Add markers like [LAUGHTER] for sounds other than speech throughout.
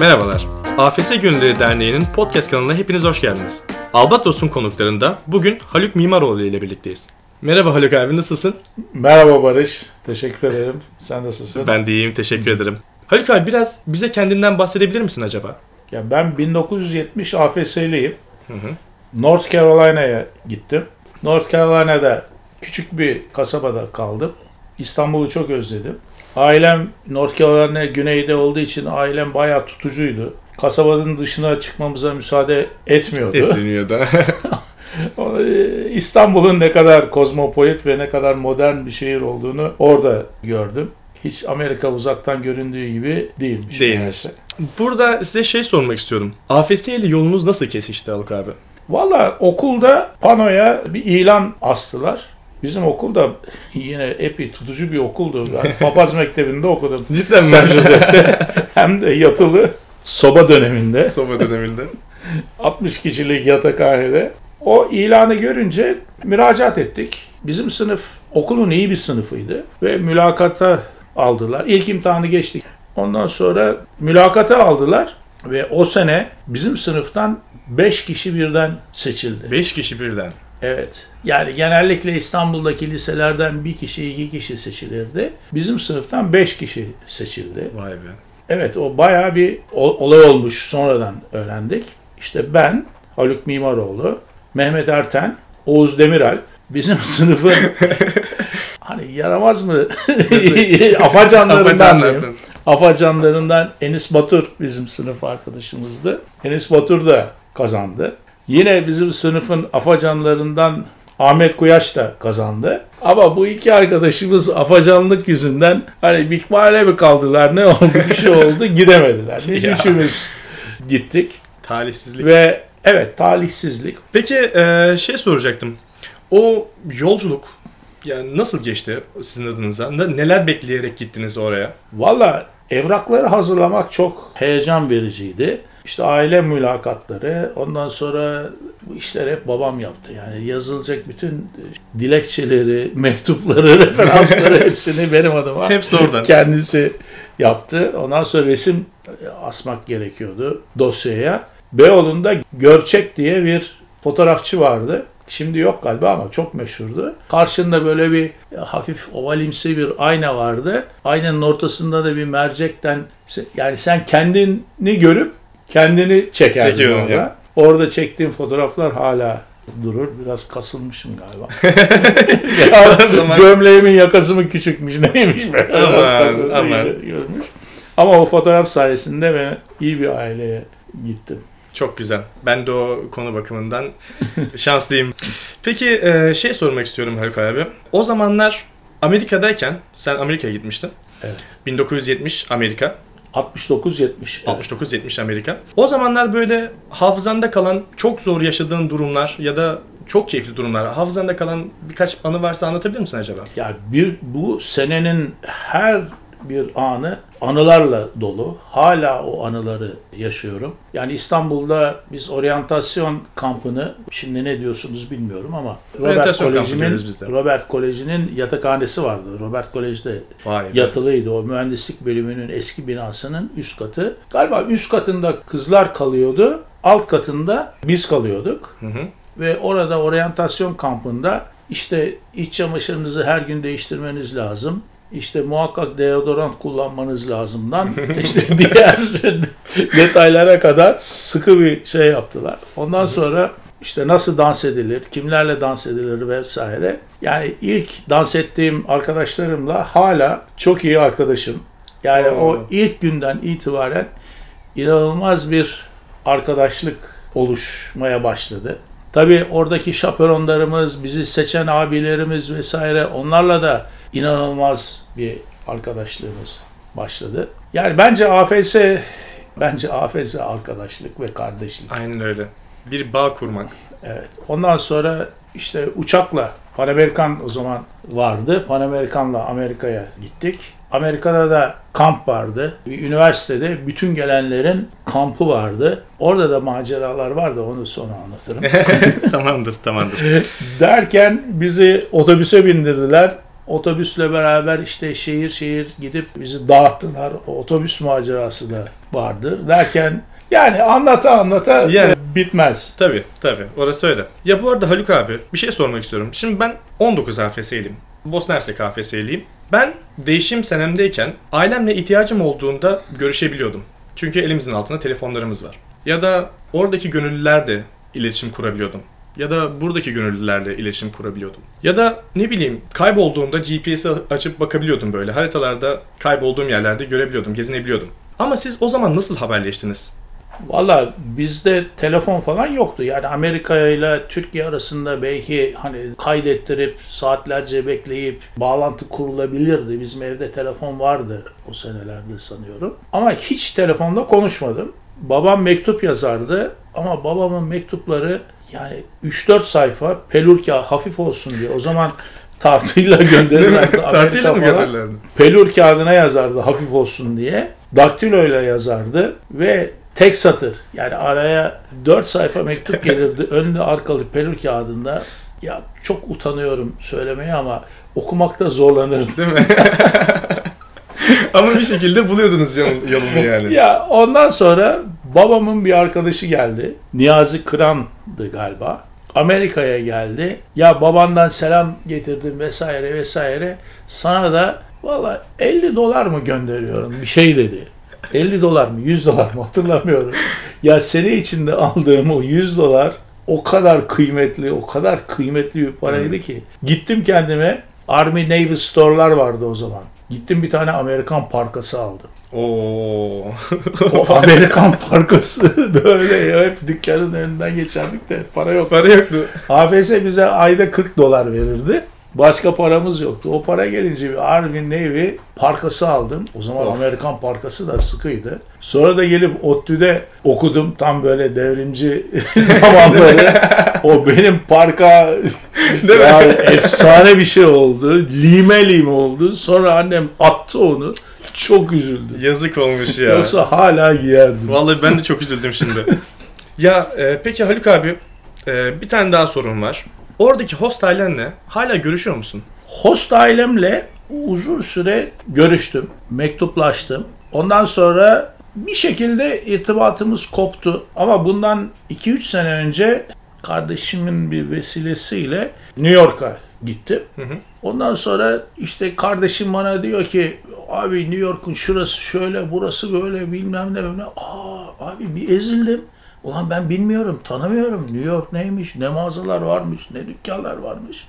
Merhabalar. AFS Gönülleri Derneği'nin podcast kanalına hepiniz hoş geldiniz. Albatros'un konuklarında bugün Haluk Mimaroğlu ile birlikteyiz. Merhaba Haluk abi nasılsın? Merhaba Barış. Teşekkür ederim. Sen nasılsın? Ben de iyiyim teşekkür ederim. Haluk abi biraz bize kendinden bahsedebilir misin acaba? Ya ben 1970 AFS'liyim. Hı hı. North Carolina'ya gittim. North Carolina'da küçük bir kasabada kaldım. İstanbul'u çok özledim. Ailem North Carolina güneyde olduğu için ailem bayağı tutucuydu. Kasabanın dışına çıkmamıza müsaade etmiyordu. Etmiyor da. [LAUGHS] O, e, İstanbul'un ne kadar kozmopolit ve ne kadar modern bir şehir olduğunu orada gördüm. Hiç Amerika uzaktan göründüğü gibi değilmiş. Değilmiş. Burada size şey sormak istiyorum. AFS ile yolunuz nasıl kesişti Haluk abi? Valla okulda panoya bir ilan astılar. Bizim okulda yine epey tutucu bir okuldu. Ben [LAUGHS] papaz mektebinde okudum. Cidden mi? San Jose'de hem de yatılı soba döneminde. Soba döneminde. [LAUGHS] 60 kişilik yatakhanede. O ilanı görünce müracaat ettik. Bizim sınıf okulun iyi bir sınıfıydı ve mülakata aldılar. İlk imtihanı geçtik. Ondan sonra mülakata aldılar ve o sene bizim sınıftan 5 kişi birden seçildi. 5 kişi birden. Evet. Yani genellikle İstanbul'daki liselerden bir kişi, iki kişi seçilirdi. Bizim sınıftan 5 kişi seçildi. Vay be. Evet o bayağı bir olay olmuş sonradan öğrendik. İşte ben, Haluk Mimaroğlu, Mehmet Erten, Oğuz Demiralp bizim [LAUGHS] sınıfın [LAUGHS] hani yaramaz mı [LAUGHS] afacanlarından. Afacanlarından Enis Batur bizim sınıf arkadaşımızdı. Enis Batur da kazandı. Yine bizim sınıfın afacanlarından Ahmet Kuyaş da kazandı. Ama bu iki arkadaşımız afacanlık yüzünden hani bikmale mi kaldılar ne oldu bir şey oldu [LAUGHS] gidemediler. Biz Ya. üçümüz gittik Talihsizlik. ve evet talihsizlik. Peki e, şey soracaktım. O yolculuk yani nasıl geçti sizin adınıza? Ne- Neler bekleyerek gittiniz oraya? Valla evrakları hazırlamak çok heyecan vericiydi. İşte aile mülakatları, ondan sonra bu işler hep babam yaptı. Yani yazılacak bütün dilekçeleri, [LAUGHS] mektupları, referansları [LAUGHS] hepsini benim adıma Hepsi oradan. kendisi yaptı. Ondan sonra resim asmak gerekiyordu dosyaya. Beyoğlu'nda Görçek diye bir fotoğrafçı vardı. Şimdi yok galiba ama çok meşhurdu. Karşında böyle bir hafif ovalimsi bir ayna vardı. Aynanın ortasında da bir mercekten yani sen kendini görüp kendini Çekiyorum orada. ya. Orada çektiğim fotoğraflar hala durur. Biraz kasılmışım galiba. [LAUGHS] ya, zaman- gömleğimin yakası mı küçükmüş neymiş be. Aman, aman. görmüş. Ama o fotoğraf sayesinde ben iyi bir aileye gittim. Çok güzel. Ben de o konu bakımından [LAUGHS] şanslıyım. Peki e, şey sormak istiyorum Haluk abi. O zamanlar Amerika'dayken sen Amerika'ya gitmiştin. Evet. 1970 Amerika. 69-70. Evet. 69-70 Amerika. O zamanlar böyle hafızanda kalan çok zor yaşadığın durumlar ya da çok keyifli durumlar. Hafızanda kalan birkaç anı varsa anlatabilir misin acaba? Ya bir bu senenin her bir anı anılarla dolu. Hala o anıları yaşıyorum. Yani İstanbul'da biz oryantasyon kampını şimdi ne diyorsunuz bilmiyorum ama Robert Koleji'nin. Robert Koleji'nin yatakhanesi vardı. Robert Kolej'de Vay be. yatılıydı. O mühendislik bölümünün eski binasının üst katı. Galiba üst katında kızlar kalıyordu. Alt katında biz kalıyorduk. Hı hı. Ve orada oryantasyon kampında işte iç çamaşırınızı her gün değiştirmeniz lazım. İşte muhakkak deodorant kullanmanız lazımdan [LAUGHS] işte diğer [LAUGHS] detaylara kadar sıkı bir şey yaptılar. Ondan sonra işte nasıl dans edilir, kimlerle dans edilir vesaire. Yani ilk dans ettiğim arkadaşlarımla hala çok iyi arkadaşım. Yani Oo. o ilk günden itibaren inanılmaz bir arkadaşlık oluşmaya başladı. Tabii oradaki şaperonlarımız, bizi seçen abilerimiz vesaire onlarla da inanılmaz bir arkadaşlığımız başladı. Yani bence AFS bence AFS arkadaşlık ve kardeşlik. Aynen öyle. Bir bağ kurmak. Evet. Ondan sonra işte uçakla Pan Amerikan o zaman vardı. Pan Amerikan'la Amerika'ya gittik. Amerika'da da kamp vardı. Bir üniversitede bütün gelenlerin kampı vardı. Orada da maceralar vardı. Onu sonra anlatırım. [LAUGHS] tamamdır, tamamdır. [LAUGHS] Derken bizi otobüse bindirdiler. Otobüsle beraber işte şehir şehir gidip bizi dağıttılar. Otobüs macerası da vardır derken yani anlata anlata Yani- e, bitmez. Tabii tabii orası öyle. Ya bu arada Haluk abi bir şey sormak istiyorum. Şimdi ben 19 AFS'liyim. Bosna Hersek AFS'liyim. Ben değişim senemdeyken ailemle ihtiyacım olduğunda görüşebiliyordum. Çünkü elimizin altında telefonlarımız var. Ya da oradaki gönüllülerle iletişim kurabiliyordum. Ya da buradaki gönüllülerle iletişim kurabiliyordum. Ya da ne bileyim kaybolduğumda GPS'i açıp bakabiliyordum böyle. Haritalarda kaybolduğum yerlerde görebiliyordum, gezinebiliyordum. Ama siz o zaman nasıl haberleştiniz? Valla bizde telefon falan yoktu. Yani Amerika ile Türkiye arasında belki hani kaydettirip saatlerce bekleyip bağlantı kurulabilirdi. Bizim evde telefon vardı o senelerde sanıyorum. Ama hiç telefonda konuşmadım. Babam mektup yazardı ama babamın mektupları yani 3-4 sayfa pelur kağıt hafif olsun diye. O zaman tartıyla gönderirlerdi Tartıyla mı gönderirlerdi? pelur kağıdına yazardı hafif olsun diye. Daktiloyla yazardı ve tek satır. Yani araya 4 sayfa mektup gelirdi. [LAUGHS] Önlü arkalı pelur kağıdında. Ya çok utanıyorum söylemeye ama okumakta zorlanırdım. Değil mi? [LAUGHS] Ama bir şekilde buluyordunuz yol- yolunu yani. Ya ondan sonra babamın bir arkadaşı geldi. Niyazi Kıran'dı galiba. Amerika'ya geldi. Ya babandan selam getirdim vesaire vesaire. Sana da valla 50 dolar mı gönderiyorum bir şey dedi. 50 dolar mı 100 dolar mı hatırlamıyorum. Ya sene içinde aldığım o 100 dolar o kadar kıymetli, o kadar kıymetli bir paraydı ki. Gittim kendime Army Navy Store'lar vardı o zaman. Gittim bir tane Amerikan parkası aldım. Oo. O [LAUGHS] Amerikan parkası [LAUGHS] böyle hep dükkanın önünden geçerdik de para yok. Para yoktu. AFS bize ayda 40 dolar verirdi. Başka paramız yoktu. O para gelince bir Army Navy parkası aldım. O zaman Of. Amerikan parkası da sıkıydı. Sonra da gelip ODTÜ'de okudum. Tam böyle devrimci [LAUGHS] zamanları. o benim parka [LAUGHS] Değil mi? yani efsane bir şey oldu. Lime lime oldu. Sonra annem attı onu. Çok üzüldü. Yazık olmuş ya. Yoksa hala giyerdim. Vallahi ben de çok üzüldüm şimdi. [LAUGHS] ya e, peki Haluk abi e, bir tane daha sorum var. Oradaki host ailenle hala görüşüyor musun? Host ailemle uzun süre görüştüm, mektuplaştım. Ondan sonra bir şekilde irtibatımız koptu. Ama bundan 2-3 sene önce kardeşimin bir vesilesiyle New York'a gittim. Hı hı. Ondan sonra işte kardeşim bana diyor ki abi New York'un şurası şöyle burası böyle bilmem ne bilmem ne. Aa abi bir ezildim. Ulan ben bilmiyorum tanımıyorum New York neymiş ne mağazalar varmış ne dükkanlar varmış.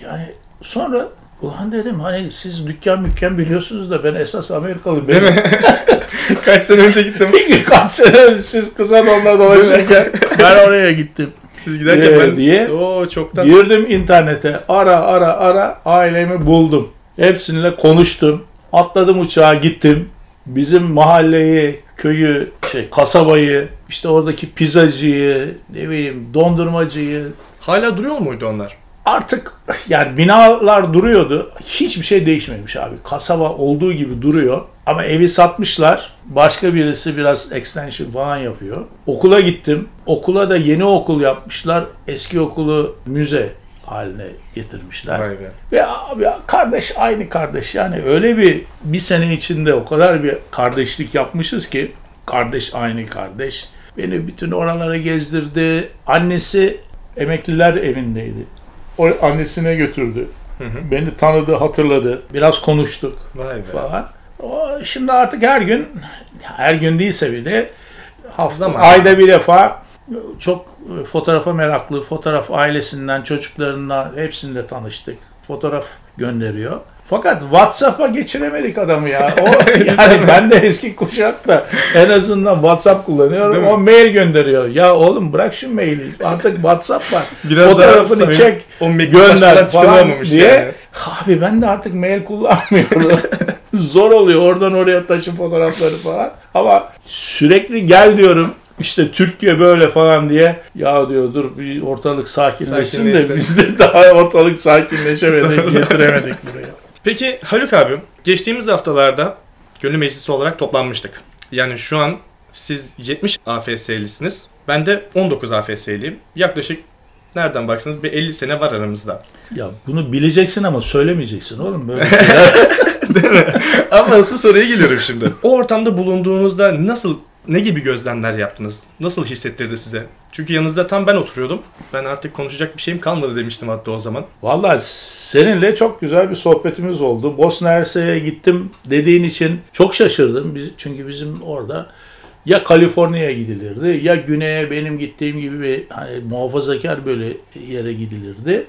Yani sonra ulan dedim hani siz dükkan mükkan biliyorsunuz da ben esas Amerikalı Değil mi? [LAUGHS] Kaç sene önce gittim. [LAUGHS] Kaç sene önce siz kısa donla dolaşırken [LAUGHS] ben oraya gittim. Siz giderken Ee, ben... diye. Oo çoktan. Girdim internete ara ara ara ailemi buldum. Hepsininle konuştum. Atladım uçağa gittim. Bizim mahalleyi, köyü, şey kasabayı, işte oradaki pizzacıyı, ne bileyim dondurmacıyı, Hala duruyor muydu onlar? artık yani binalar duruyordu. Hiçbir şey değişmemiş abi. Kasaba olduğu gibi duruyor. Ama evi satmışlar. Başka birisi biraz extension falan yapıyor. Okula gittim. Okula da yeni okul yapmışlar. Eski okulu müze haline getirmişler. Vay be. Ve abi kardeş aynı kardeş. Yani öyle bir bir sene içinde o kadar bir kardeşlik yapmışız ki kardeş aynı kardeş. Beni bütün oralara gezdirdi. Annesi emekliler evindeydi. O annesine götürdü. Hı hı. Beni tanıdı, hatırladı. Biraz konuştuk Vay be. falan. O şimdi artık her gün her gün değilse bile hafta Zaman. ayda bir defa çok fotoğrafa meraklı, fotoğraf ailesinden, çocuklarından hepsiyle tanıştık. Fotoğraf gönderiyor. Fakat WhatsApp'a geçiremedik adamı ya. O [LAUGHS] yani ben de eski kuşak da en azından WhatsApp kullanıyorum. Değil mi? O mail gönderiyor. Ya oğlum bırak şu maili. Artık WhatsApp var. Biraz Fotoğrafını daha çek O gönder falan diye. yani. Abi ben de artık mail kullanmıyorum. [LAUGHS] Zor oluyor oradan oraya taşı fotoğrafları falan. Ama sürekli gel diyorum. İşte Türkiye böyle falan diye. Ya diyor dur bir ortalık sakinleşsin de Sakinleşsin. biz de daha ortalık sakinleşemedik, [LAUGHS] getiremedik buraya. Peki Haluk abi, geçtiğimiz haftalarda Gönül Meclisi olarak toplanmıştık. Yani şu an siz 70 AFS'lisiniz. Ben de 19 AFS'liyim. Yaklaşık nereden baksanız bir 50 sene var aramızda. Ya bunu bileceksin ama söylemeyeceksin oğlum böyle [LAUGHS] şeyler. Değil mi? Ama asıl soruya geliyorum şimdi. O ortamda bulunduğunuzda nasıl ne gibi gözlemler yaptınız? Nasıl hissettirdi size? Çünkü yanınızda tam ben oturuyordum. Ben artık konuşacak bir şeyim kalmadı demiştim hatta o zaman. Vallahi seninle çok güzel bir sohbetimiz oldu. Bosna Hersek'e gittim dediğin için çok şaşırdım. Biz, çünkü bizim orada ya Kaliforniya'ya gidilirdi ya güneye benim gittiğim gibi bir hani muhafazakar böyle yere gidilirdi.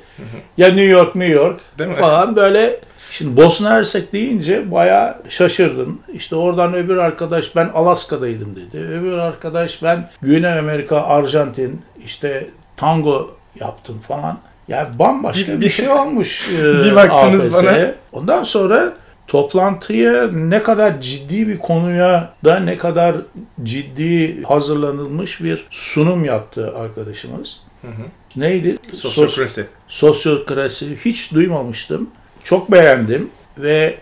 Ya New York, New York Değil mi? falan böyle Şimdi Bosna Hersek deyince bayağı şaşırdım. İşte oradan öbür arkadaş ben Alaska'daydım dedi. Öbür arkadaş ben Güney Amerika, Arjantin işte tango yaptım falan. Yani bambaşka Bir- şey olmuş. [LAUGHS] e, Bir baktınız AFS. bana. Ondan sonra toplantıya ne kadar ciddi bir konuya da ne kadar ciddi hazırlanılmış bir sunum yaptı arkadaşımız. Hı hı. Neydi? Sos- Sosyokrasi. sosyokrasi hiç duymamıştım. Çok beğendim ve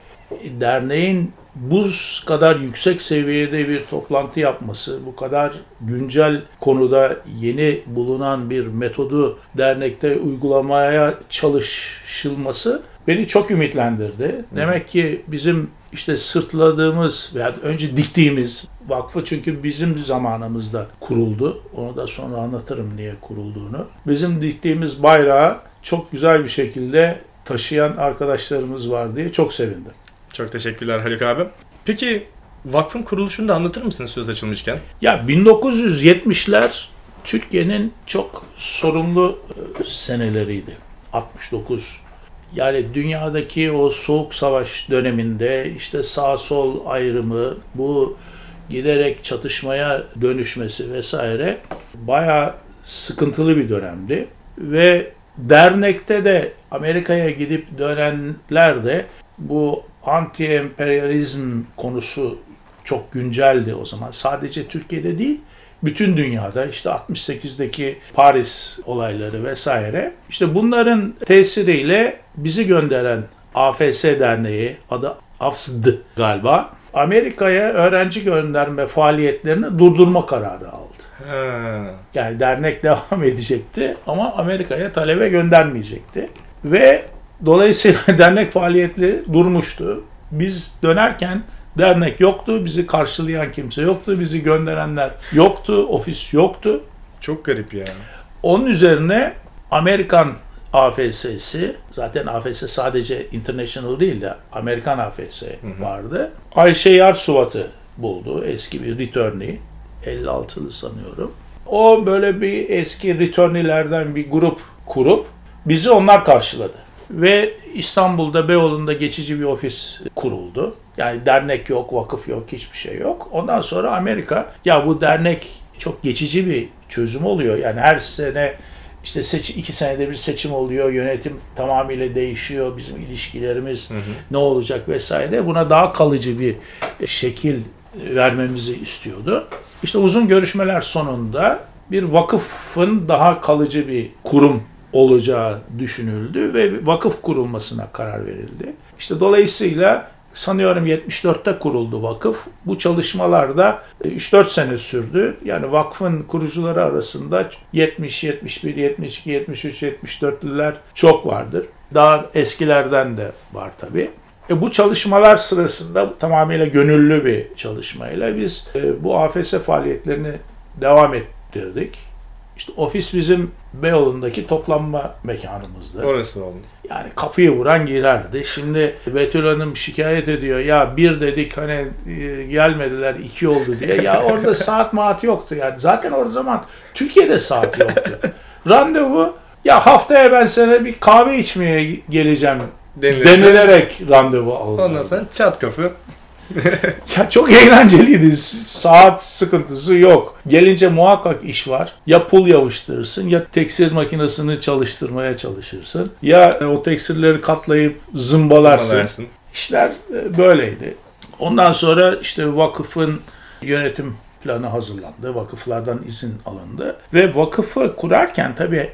derneğin bu kadar yüksek seviyede bir toplantı yapması, bu kadar güncel konuda yeni bulunan bir metodu dernekte uygulamaya çalışılması beni çok ümitlendirdi. Demek ki bizim işte sırtladığımız veya önce diktiğimiz vakfı çünkü bizim zamanımızda kuruldu. Onu da sonra anlatırım niye kurulduğunu. Bizim diktiğimiz bayrağı çok güzel bir şekilde taşıyan arkadaşlarımız var diye çok sevindim. Çok teşekkürler Haluk abi. Peki vakfın kuruluşunu da anlatır mısınız söz açılmışken? Ya 1970'ler Türkiye'nin çok sorumlu e, seneleriydi. 69. Yani dünyadaki o soğuk savaş döneminde işte sağ sol ayrımı, bu giderek çatışmaya dönüşmesi vesaire bayağı sıkıntılı bir dönemdi. Ve dernekte de Amerika'ya gidip dönenler de bu anti-emperyalizm konusu çok günceldi o zaman. Sadece Türkiye'de değil, bütün dünyada işte 68'deki Paris olayları vesaire. İşte bunların tesiriyle bizi gönderen AFS Derneği, adı AFSD galiba, Amerika'ya öğrenci gönderme faaliyetlerini durdurma kararı aldı. Yani dernek [LAUGHS] devam edecekti ama Amerika'ya talebe göndermeyecekti. Ve dolayısıyla [LAUGHS] dernek faaliyetleri durmuştu. Biz dönerken dernek yoktu, bizi karşılayan kimse yoktu, bizi gönderenler yoktu, ofis yoktu. Çok garip ya. Onun üzerine Amerikan AFS'si, zaten AFS sadece international değil de Amerikan AFS vardı. Ayşe Yarsuvat'ı buldu, eski bir returnee, 56'lı sanıyorum. O böyle bir eski returney'lerden bir grup kurup bizi onlar karşıladı. Ve İstanbul'da Beyoğlu'nda geçici bir ofis kuruldu. Yani dernek yok, vakıf yok, hiçbir şey yok. Ondan sonra Amerika, ya bu dernek çok geçici bir çözüm oluyor. Yani her sene işte seç, iki senede bir seçim oluyor, yönetim tamamıyla değişiyor, bizim ilişkilerimiz ne olacak vesaire. Buna daha kalıcı bir şekil vermemizi istiyordu. İşte uzun görüşmeler sonunda bir vakıfın daha kalıcı bir kurum olacağı düşünüldü ve vakıf kurulmasına karar verildi. İşte dolayısıyla sanıyorum 74'te kuruldu vakıf. Bu çalışmalarda 3-4 sene sürdü. Yani vakfın kurucuları arasında 70, 71, 72, 73, 74'lüler çok vardır. Daha eskilerden de var tabii. E bu çalışmalar sırasında tamamıyla gönüllü bir çalışmayla biz e, bu AFS faaliyetlerini devam ettirdik. İşte ofis bizim Beyoğlu'ndaki toplanma mekanımızdı. Orası oldu. Yani kapıyı vuran girerdi. Şimdi Betül Hanım şikayet ediyor. Ya bir dedik hani e, gelmediler iki oldu diye. Ya [LAUGHS] orada saat maat yoktu yani. Zaten o zaman Türkiye'de saat yoktu. Randevu ya haftaya ben sana bir kahve içmeye geleceğim Denilir. denilerek randevu aldı. Ondan sonra çat kapı. [LAUGHS] Ya çok eğlenceliydi. Saat sıkıntısı yok. Gelince muhakkak iş var. Ya pul yavuşturursun ya tekstil makinesini çalıştırmaya çalışırsın. Ya o tekstilleri katlayıp zımbalarsın. Zımbalarsın. İşler e, böyleydi. Ondan sonra işte vakıfın yönetim planı hazırlandı. Vakıflardan izin alındı. Ve vakıfı kurarken tabii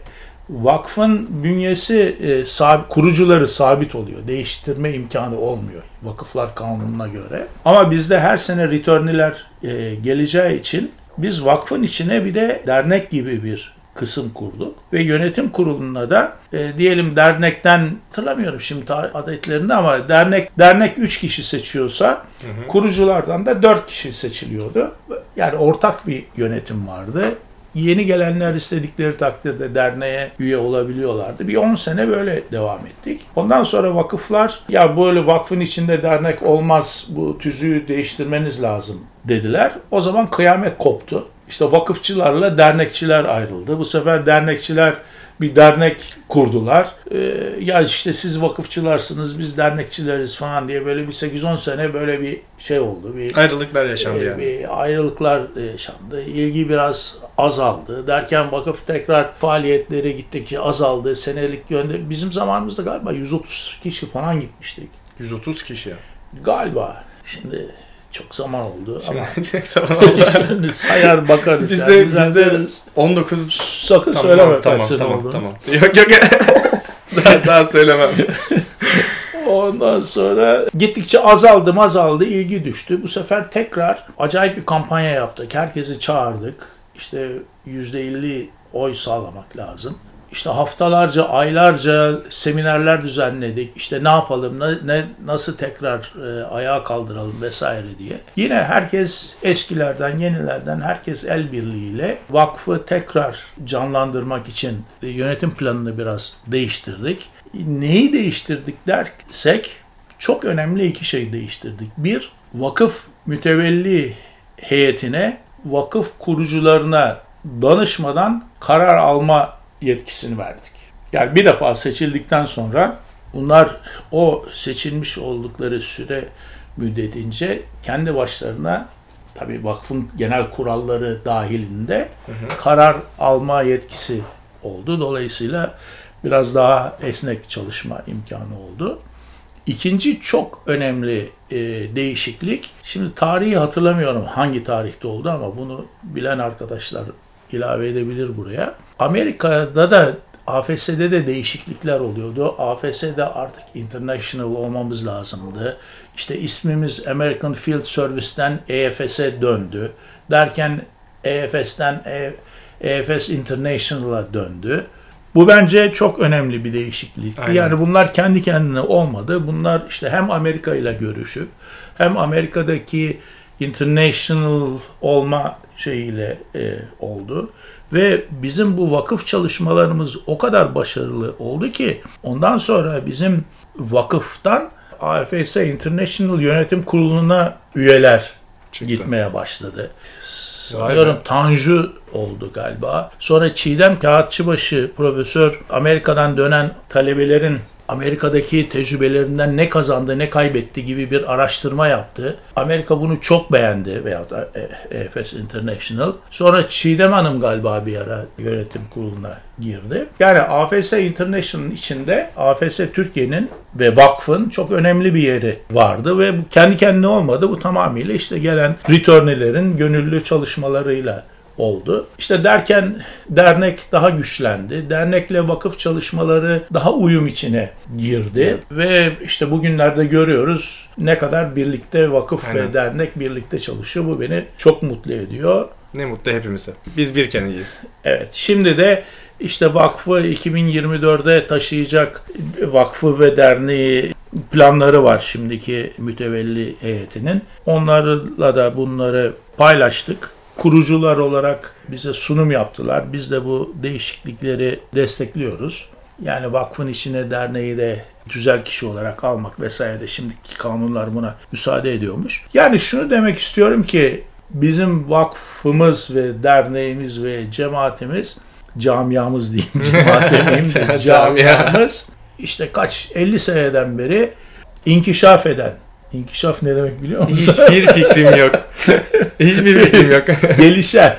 vakfın bünyesi e, sab- kurucuları sabit oluyor. Değiştirme imkanı olmuyor vakıflar kanununa göre. Ama bizde her sene return'ler e, geleceği için biz vakfın içine bir de dernek gibi bir kısım kurduk. Ve yönetim kuruluna da e, diyelim dernekten hatırlamıyorum şimdi adetlerini ama dernek dernek 3 kişi seçiyorsa kuruculardan da 4 kişi seçiliyordu. Yani ortak bir yönetim vardı. Yeni gelenler istedikleri takdirde derneğe üye olabiliyorlardı. Bir 10 sene böyle devam ettik. Ondan sonra vakıflar ya böyle vakfın içinde dernek olmaz bu tüzüğü değiştirmeniz lazım dediler. O zaman kıyamet koptu. İşte vakıfçılarla dernekçiler ayrıldı. Bu sefer dernekçiler bir dernek kurdular. Ee, ya işte siz vakıfçılarsınız biz dernekçileriz falan diye böyle bir 8-10 sene böyle bir şey oldu. Bir Ayrılıklar yaşandı ee, yani. bir ayrılıklar yaşandı. İlgi biraz azaldı. Derken vakıf tekrar faaliyetleri gittikçe azaldı. Senelik yönde bizim zamanımızda galiba 130 kişi falan gitmiştik. 130 kişi. Galiba. Şimdi çok zaman oldu ama [LAUGHS] Şimdi zaman oldu. [LAUGHS] şimdi sayar bakarız. Biz yani, de- düzenleriz. 19 Sakın Tamam, söyleme tamam, kaç tamam, olduğunu. tamam. Yok yok. [LAUGHS] daha, daha söylemem. Ondan sonra gittikçe azaldı azaldı ilgi düştü. Bu sefer tekrar acayip bir kampanya yaptık. Herkesi çağırdık. İşte %50 oy sağlamak lazım. İşte haftalarca, aylarca seminerler düzenledik. İşte ne yapalım, ne, ne nasıl tekrar e, ayağa kaldıralım vesaire diye. Yine herkes eskilerden, yenilerden herkes el birliğiyle vakfı tekrar canlandırmak için e, yönetim planını biraz değiştirdik. Neyi değiştirdik dersek çok önemli iki şey değiştirdik. Bir, vakıf mütevelli heyetine, vakıf kurucularına danışmadan karar alma yetkisini verdik. Yani bir defa seçildikten sonra bunlar o seçilmiş oldukları süre müddetince kendi başlarına tabii vakfın genel kuralları dahilinde karar alma yetkisi oldu. Dolayısıyla biraz daha esnek çalışma imkanı oldu. İkinci çok önemli e, değişiklik, şimdi tarihi hatırlamıyorum hangi tarihte oldu ama bunu bilen arkadaşlar ilave edebilir buraya. Amerika'da da AFS'de de değişiklikler oluyordu. AFS'de artık international olmamız lazımdı. İşte ismimiz American Field Service'ten EFS'e döndü. Derken EFS'ten E- EFS International'a döndü. Bu bence çok önemli bir değişiklikti. Aynen. Yani bunlar kendi kendine olmadı. Bunlar işte hem Amerika ile görüşüp hem Amerika'daki international olma şeyiyle e, oldu. Ve bizim bu vakıf çalışmalarımız o kadar başarılı oldu ki ondan sonra bizim vakıftan AFS International Yönetim Kurulu'na üyeler Çıktı. gitmeye başladı. Sanıyorum. Tanju oldu galiba. Sonra Çiğdem Kağıtçıbaşı profesör Amerika'dan dönen talebelerin Amerika'daki tecrübelerinden ne kazandı, ne kaybetti gibi bir araştırma yaptı. Amerika bunu çok beğendi veya da E- EFS International. Sonra Çiğdem Hanım galiba bir ara yönetim kuruluna girdi. Yani AFS International'ın içinde AFS Türkiye'nin ve vakfın çok önemli bir yeri vardı ve bu kendi kendine olmadı. Bu tamamıyla işte gelen returnelerin gönüllü çalışmalarıyla oldu. İşte derken dernek daha güçlendi. Dernekle vakıf çalışmaları daha uyum içine girdi. Ve işte bugünlerde görüyoruz ne kadar birlikte vakıf Aynen. ve dernek birlikte çalışıyor. Bu beni çok mutlu ediyor. Ne mutlu hepimize. Biz bir iyiyiz. Evet, şimdi de işte vakfı 2024'e taşıyacak vakfı ve derneği planları var şimdiki mütevelli heyetinin. Onlarla da bunları paylaştık. Kurucular olarak bize sunum yaptılar. Biz de bu değişiklikleri destekliyoruz. Yani vakfın içine derneği de tüzel kişi olarak almak vesaire de şimdiki kanunlar buna müsaade ediyormuş. Yani şunu demek istiyorum ki bizim vakfımız ve derneğimiz ve cemaatimiz camiamız diyeyim [LAUGHS] cemaat demeyeyim de Camia. camiamız işte kaç 50 seneden beri inkişaf eden İnkişaf ne demek biliyor musun? Hiçbir [LAUGHS] fikrim yok. Hiçbir fikrim yok. Gelişen.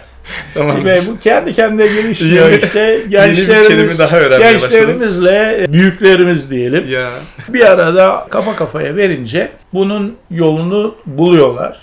tamam. Ve bu kendi kendine gelişiyor işte. Gençlerimiz, daha öğrenmeye başladım. gençlerimizle büyüklerimiz diyelim. Ya. bir arada kafa kafaya verince bunun yolunu buluyorlar.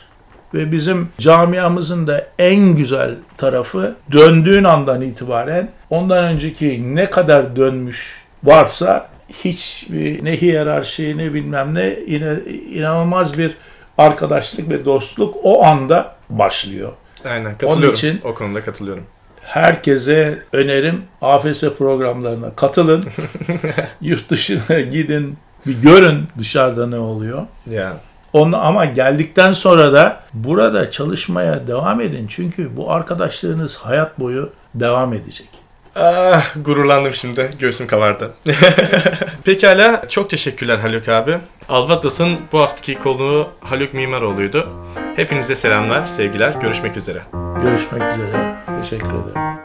Ve bizim camiamızın da en güzel tarafı döndüğün andan itibaren ondan önceki ne kadar dönmüş varsa hiç ne hiyerarşi ne bilmem ne yine inanılmaz bir arkadaşlık ve dostluk o anda başlıyor. Aynen katılıyorum. için- o konuda katılıyorum. herkese önerim AFS programlarına katılın. [LAUGHS] Yurt dışına gidin. Bir görün dışarıda ne oluyor. Ya. Onu ama geldikten sonra da burada çalışmaya devam edin. Çünkü bu arkadaşlarınız hayat boyu devam edecek. Ah, gururlandım şimdi. Göğsüm kabardı. [LAUGHS] Pekala. Çok teşekkürler Haluk abi. Albatos'un bu haftaki konuğu Haluk Mimaroğlu'ydu. Hepinize selamlar, sevgiler. Görüşmek üzere. Görüşmek üzere. Teşekkür ederim.